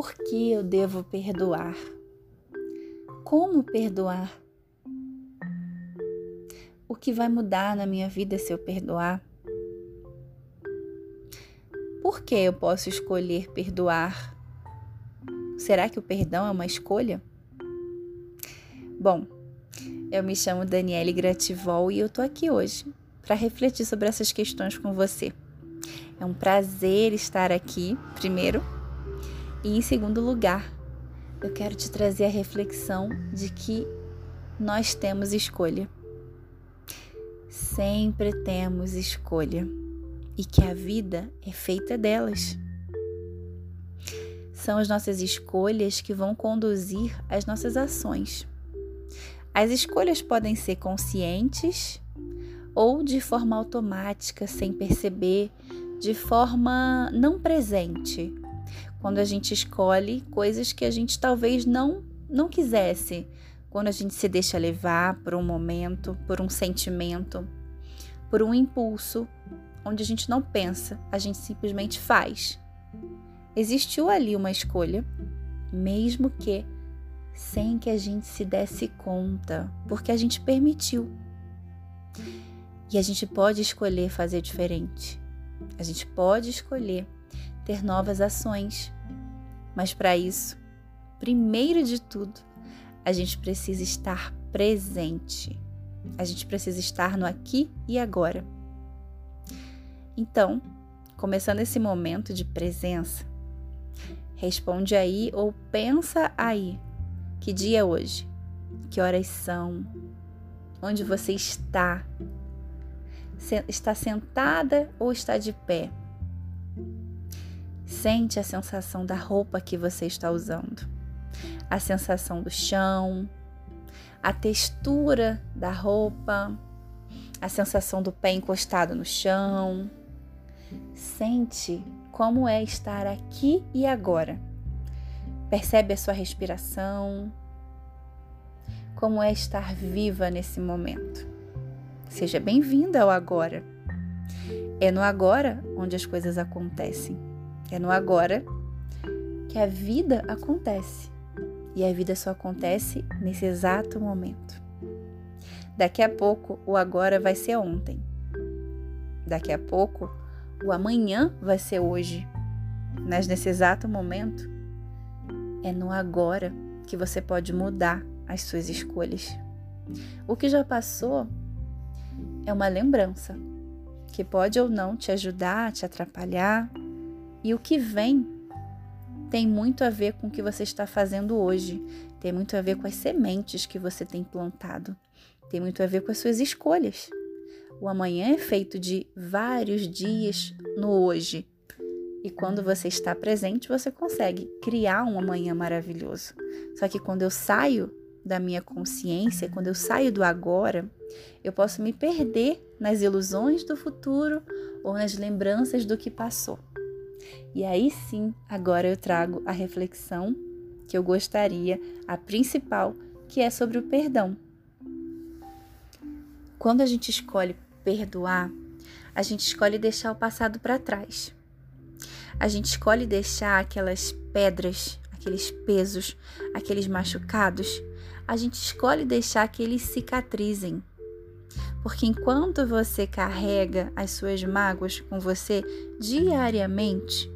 Por que eu devo perdoar? Como perdoar? O que vai mudar na minha vida se eu perdoar? Por que eu posso escolher perdoar? Será que o perdão é uma escolha? Bom, eu me chamo Daniele Grativol e eu tô aqui hoje para refletir sobre essas questões com você. É um prazer estar aqui, primeiro, e em segundo lugar, eu quero te trazer a reflexão de que nós temos escolha. Sempre temos escolha e que a vida é feita delas. São as nossas escolhas que vão conduzir as nossas ações. As escolhas podem ser conscientes ou de forma automática, sem perceber, de forma não presente. Quando a gente escolhe coisas que a gente talvez não não quisesse, quando a gente se deixa levar por um momento, por um sentimento, por um impulso, onde a gente não pensa, a gente simplesmente faz. Existiu ali uma escolha, mesmo que sem que a gente se desse conta, porque a gente permitiu. E a gente pode escolher fazer diferente. A gente pode escolher ter novas ações. Mas para isso, primeiro de tudo, a gente precisa estar presente. A gente precisa estar no aqui e agora. Então, começando esse momento de presença, responde aí ou pensa aí. Que dia é hoje? Que horas são? Onde você está? Está sentada ou está de pé? Sente a sensação da roupa que você está usando, a sensação do chão, a textura da roupa, a sensação do pé encostado no chão. Sente como é estar aqui e agora. Percebe a sua respiração, como é estar viva nesse momento. Seja bem-vinda ao agora. É no agora onde as coisas acontecem. É no agora que a vida acontece. E a vida só acontece nesse exato momento. Daqui a pouco, o agora vai ser ontem. Daqui a pouco, o amanhã vai ser hoje. Mas nesse exato momento, é no agora que você pode mudar as suas escolhas. O que já passou é uma lembrança que pode ou não te ajudar, te atrapalhar. E o que vem tem muito a ver com o que você está fazendo hoje, tem muito a ver com as sementes que você tem plantado, tem muito a ver com as suas escolhas. O amanhã é feito de vários dias no hoje. E quando você está presente, você consegue criar um amanhã maravilhoso. Só que quando eu saio da minha consciência, quando eu saio do agora, eu posso me perder nas ilusões do futuro ou nas lembranças do que passou. E aí sim, agora eu trago a reflexão que eu gostaria, a principal, que é sobre o perdão. Quando a gente escolhe perdoar, a gente escolhe deixar o passado para trás. A gente escolhe deixar aquelas pedras, aqueles pesos, aqueles machucados. A gente escolhe deixar que eles cicatrizem, porque enquanto você carrega as suas mágoas com você diariamente,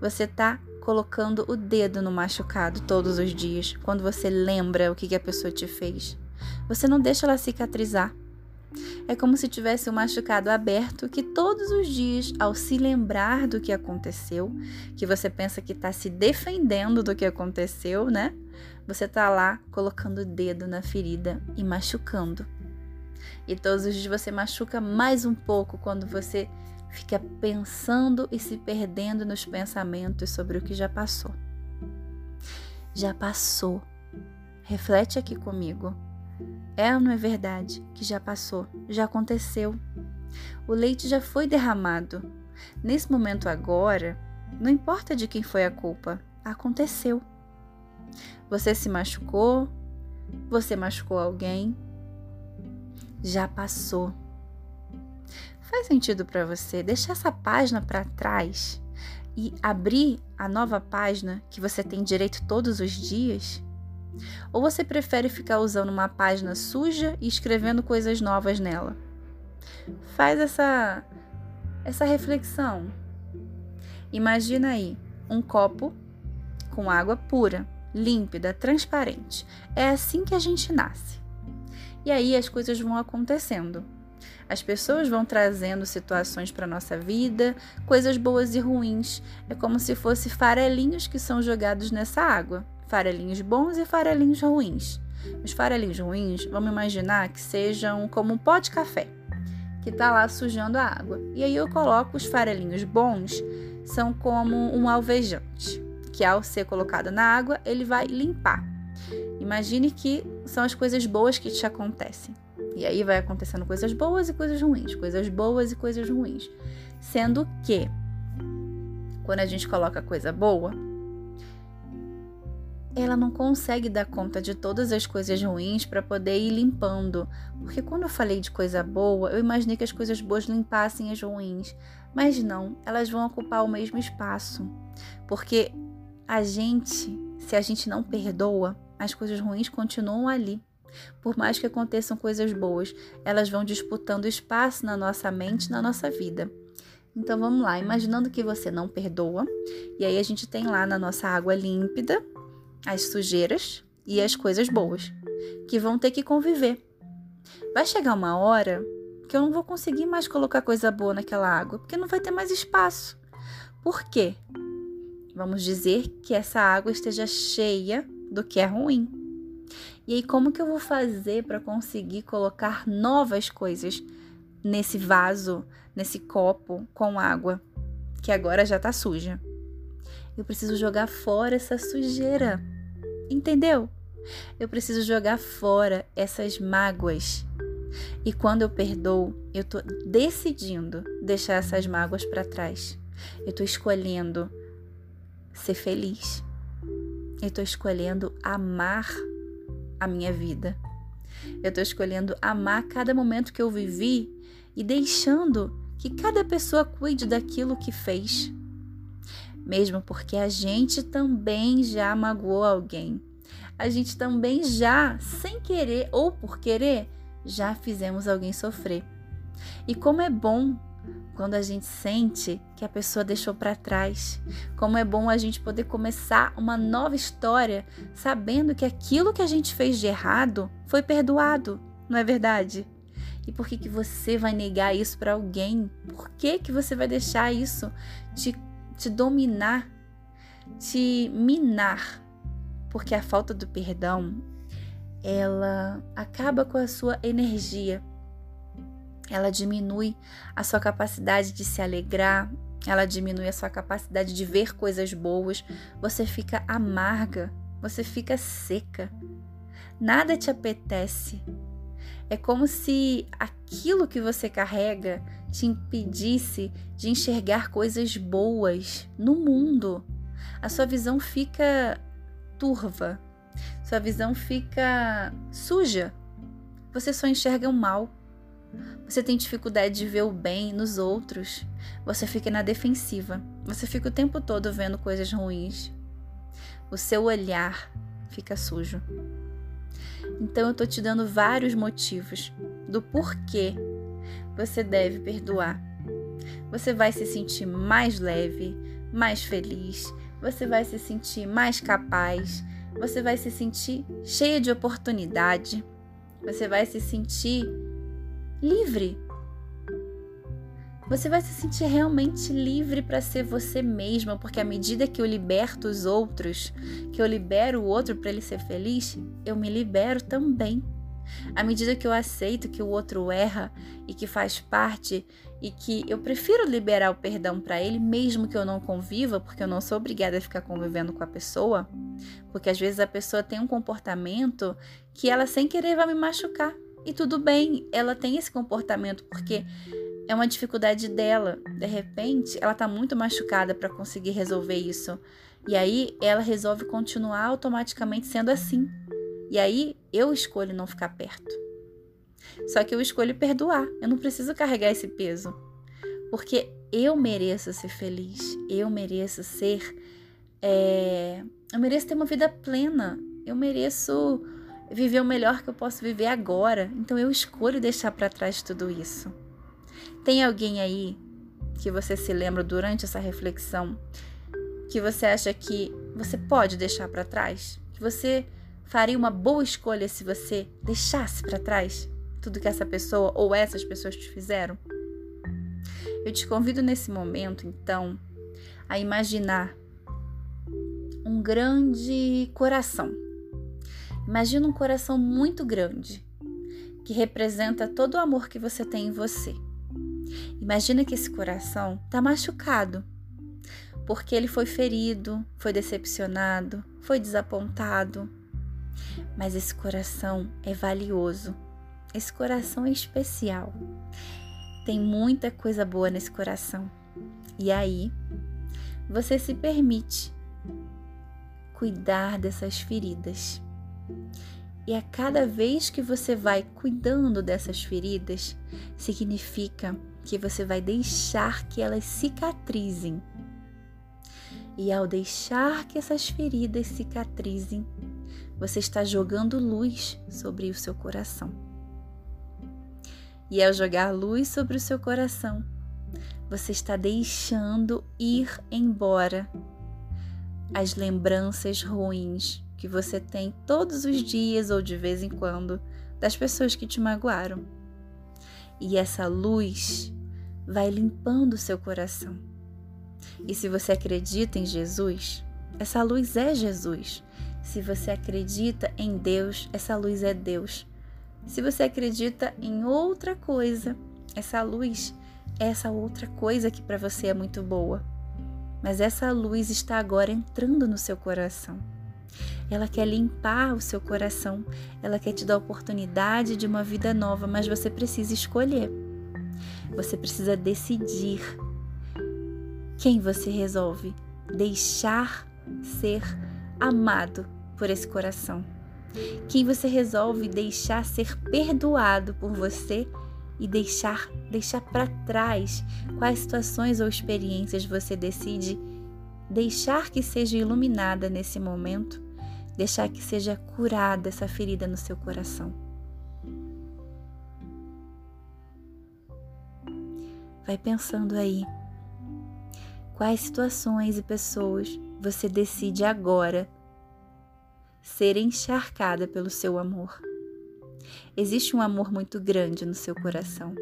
você está colocando o dedo no machucado todos os dias, quando você lembra o que a pessoa te fez. Você não deixa ela cicatrizar. É como se tivesse um machucado aberto que todos os dias, ao se lembrar do que aconteceu, que você pensa que está se defendendo do que aconteceu, né? Você está lá colocando o dedo na ferida e machucando. E todos os dias você machuca mais um pouco quando você fica pensando e se perdendo nos pensamentos sobre o que já passou. Já passou. Reflete aqui comigo. É ou não é verdade que já passou? Já aconteceu. O leite já foi derramado. Nesse momento agora, não importa de quem foi a culpa, aconteceu. Você se machucou, você machucou alguém, já passou. Faz sentido para você deixar essa página para trás e abrir a nova página que você tem direito todos os dias? Ou você prefere ficar usando uma página suja e escrevendo coisas novas nela? Faz essa essa reflexão. Imagina aí um copo com água pura, límpida, transparente. É assim que a gente nasce. E aí as coisas vão acontecendo. As pessoas vão trazendo situações para nossa vida, coisas boas e ruins. É como se fossem farelinhos que são jogados nessa água. Farelinhos bons e farelinhos ruins. Os farelinhos ruins, vamos imaginar que sejam como um pó de café, que está lá sujando a água. E aí eu coloco os farelinhos bons, são como um alvejante, que ao ser colocado na água, ele vai limpar. Imagine que são as coisas boas que te acontecem. E aí vai acontecendo coisas boas e coisas ruins, coisas boas e coisas ruins. Sendo que, quando a gente coloca coisa boa, ela não consegue dar conta de todas as coisas ruins para poder ir limpando. Porque quando eu falei de coisa boa, eu imaginei que as coisas boas limpassem as ruins. Mas não, elas vão ocupar o mesmo espaço. Porque a gente, se a gente não perdoa, as coisas ruins continuam ali. Por mais que aconteçam coisas boas, elas vão disputando espaço na nossa mente, na nossa vida. Então vamos lá, imaginando que você não perdoa, e aí a gente tem lá na nossa água límpida as sujeiras e as coisas boas, que vão ter que conviver. Vai chegar uma hora que eu não vou conseguir mais colocar coisa boa naquela água, porque não vai ter mais espaço. Por quê? Vamos dizer que essa água esteja cheia do que é ruim. E aí, como que eu vou fazer para conseguir colocar novas coisas nesse vaso, nesse copo com água, que agora já está suja? Eu preciso jogar fora essa sujeira. Entendeu? Eu preciso jogar fora essas mágoas. E quando eu perdoo, eu estou decidindo deixar essas mágoas para trás. Eu estou escolhendo ser feliz. Eu estou escolhendo amar a minha vida. Eu estou escolhendo amar cada momento que eu vivi e deixando que cada pessoa cuide daquilo que fez. Mesmo porque a gente também já magoou alguém. A gente também já, sem querer ou por querer, já fizemos alguém sofrer. E como é bom quando a gente sente que a pessoa deixou para trás. Como é bom a gente poder começar uma nova história sabendo que aquilo que a gente fez de errado foi perdoado, não é verdade? E por que, que você vai negar isso para alguém? Por que, que você vai deixar isso te, te dominar, te minar? Porque a falta do perdão, ela acaba com a sua energia ela diminui a sua capacidade de se alegrar, ela diminui a sua capacidade de ver coisas boas, você fica amarga, você fica seca, nada te apetece. É como se aquilo que você carrega te impedisse de enxergar coisas boas no mundo. A sua visão fica turva, sua visão fica suja. Você só enxerga o mal. Você tem dificuldade de ver o bem nos outros. Você fica na defensiva. Você fica o tempo todo vendo coisas ruins. O seu olhar fica sujo. Então eu tô te dando vários motivos do porquê você deve perdoar. Você vai se sentir mais leve, mais feliz, você vai se sentir mais capaz, você vai se sentir cheia de oportunidade, você vai se sentir livre. Você vai se sentir realmente livre para ser você mesma, porque à medida que eu liberto os outros, que eu libero o outro para ele ser feliz, eu me libero também. À medida que eu aceito que o outro erra e que faz parte e que eu prefiro liberar o perdão para ele, mesmo que eu não conviva, porque eu não sou obrigada a ficar convivendo com a pessoa, porque às vezes a pessoa tem um comportamento que ela sem querer vai me machucar. E tudo bem, ela tem esse comportamento porque é uma dificuldade dela. De repente, ela tá muito machucada para conseguir resolver isso. E aí ela resolve continuar automaticamente sendo assim. E aí eu escolho não ficar perto. Só que eu escolho perdoar. Eu não preciso carregar esse peso. Porque eu mereço ser feliz, eu mereço ser. É, eu mereço ter uma vida plena, eu mereço viver o melhor que eu posso viver agora. Então eu escolho deixar para trás tudo isso. Tem alguém aí que você se lembra durante essa reflexão que você acha que você pode deixar para trás? Que você faria uma boa escolha se você deixasse para trás tudo que essa pessoa ou essas pessoas te fizeram? Eu te convido nesse momento, então, a imaginar um grande coração. Imagina um coração muito grande que representa todo o amor que você tem em você. Imagina que esse coração está machucado porque ele foi ferido, foi decepcionado, foi desapontado. Mas esse coração é valioso, esse coração é especial. Tem muita coisa boa nesse coração. E aí, você se permite cuidar dessas feridas. E a cada vez que você vai cuidando dessas feridas, significa que você vai deixar que elas cicatrizem. E ao deixar que essas feridas cicatrizem, você está jogando luz sobre o seu coração. E ao jogar luz sobre o seu coração, você está deixando ir embora as lembranças ruins que você tem todos os dias ou de vez em quando das pessoas que te magoaram. E essa luz vai limpando o seu coração. E se você acredita em Jesus, essa luz é Jesus. Se você acredita em Deus, essa luz é Deus. Se você acredita em outra coisa, essa luz é essa outra coisa que para você é muito boa. Mas essa luz está agora entrando no seu coração. Ela quer limpar o seu coração, ela quer te dar a oportunidade de uma vida nova, mas você precisa escolher. Você precisa decidir quem você resolve deixar ser amado por esse coração. Quem você resolve deixar ser perdoado por você e deixar deixar para trás quais situações ou experiências você decide deixar que seja iluminada nesse momento, deixar que seja curada essa ferida no seu coração. Vai pensando aí. Quais situações e pessoas você decide agora ser encharcada pelo seu amor? Existe um amor muito grande no seu coração.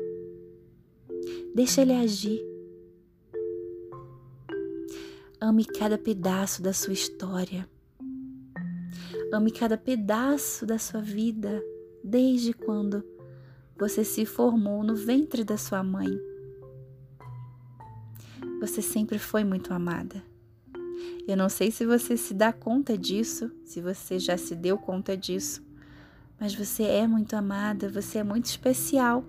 Deixa ele agir. Ame cada pedaço da sua história. Ame cada pedaço da sua vida, desde quando você se formou no ventre da sua mãe. Você sempre foi muito amada. Eu não sei se você se dá conta disso, se você já se deu conta disso, mas você é muito amada, você é muito especial.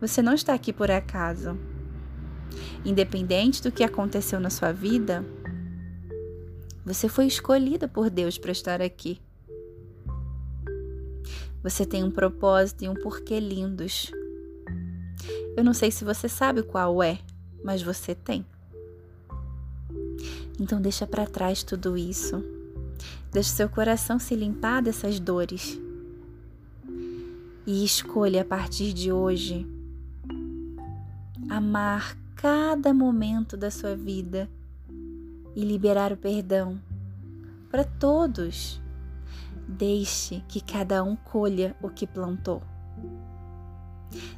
Você não está aqui por acaso. Independente do que aconteceu na sua vida, você foi escolhida por Deus para estar aqui. Você tem um propósito e um porquê lindos. Eu não sei se você sabe qual é, mas você tem. Então deixa para trás tudo isso. Deixa seu coração se limpar dessas dores. E escolha a partir de hoje amar cada momento da sua vida e liberar o perdão para todos. Deixe que cada um colha o que plantou.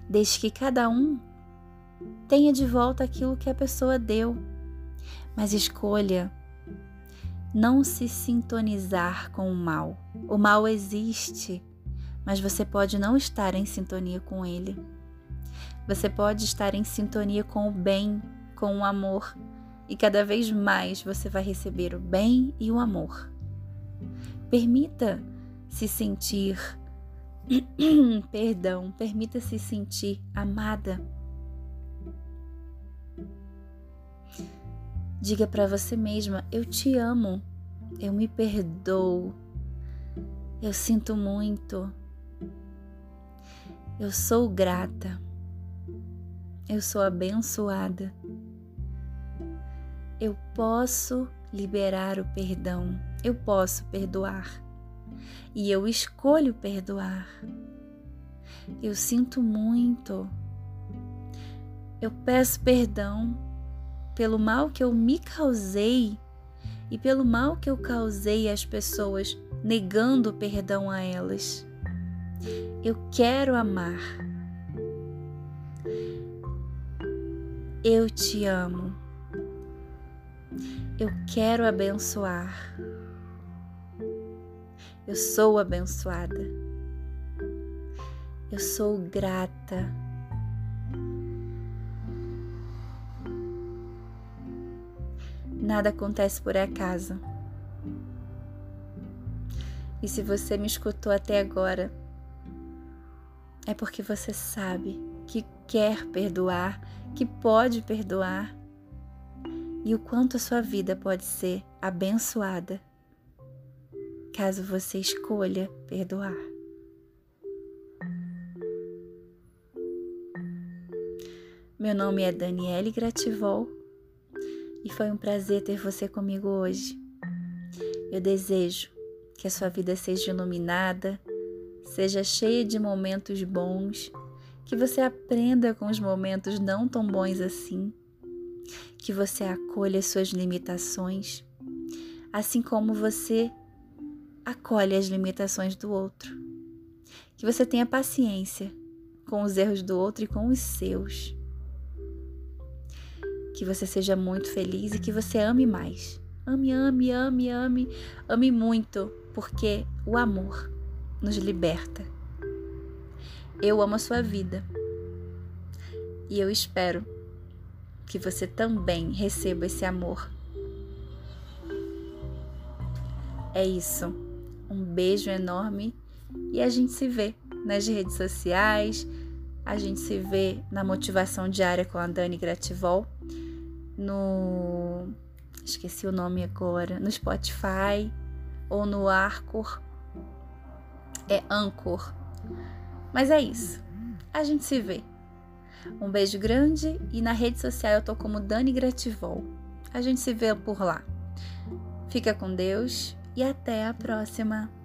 Deixe que cada um tenha de volta aquilo que a pessoa deu, mas escolha não se sintonizar com o mal. O mal existe, mas você pode não estar em sintonia com ele. Você pode estar em sintonia com o bem, com o amor, e cada vez mais você vai receber o bem e o amor. Permita se sentir perdão, permita se sentir amada Diga para você mesma: eu te amo, eu me perdoo, eu sinto muito, eu sou grata. Eu sou abençoada. Eu posso liberar o perdão. Eu posso perdoar. E eu escolho perdoar. Eu sinto muito. Eu peço perdão pelo mal que eu me causei e pelo mal que eu causei às pessoas, negando perdão a elas. Eu quero amar. Eu te amo. Eu quero abençoar. Eu sou abençoada. Eu sou grata. Nada acontece por acaso. E se você me escutou até agora, é porque você sabe que quer perdoar, que pode perdoar e o quanto a sua vida pode ser abençoada caso você escolha perdoar. Meu nome é Daniele Grativol e foi um prazer ter você comigo hoje. Eu desejo que a sua vida seja iluminada, seja cheia de momentos bons, que você aprenda com os momentos não tão bons assim, que você acolha suas limitações, assim como você acolhe as limitações do outro. Que você tenha paciência com os erros do outro e com os seus que você seja muito feliz e que você ame mais. Ame, ame, ame, ame, ame muito, porque o amor nos liberta. Eu amo a sua vida e eu espero que você também receba esse amor. É isso. Um beijo enorme e a gente se vê nas redes sociais. A gente se vê na motivação diária com a Dani Grativol no. Esqueci o nome agora. No Spotify ou no Arcor. É Anchor. Mas é isso. A gente se vê. Um beijo grande e na rede social eu tô como Dani Grativol. A gente se vê por lá. Fica com Deus e até a próxima.